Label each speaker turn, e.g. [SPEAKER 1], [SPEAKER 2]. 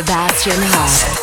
[SPEAKER 1] Sebastian Hart.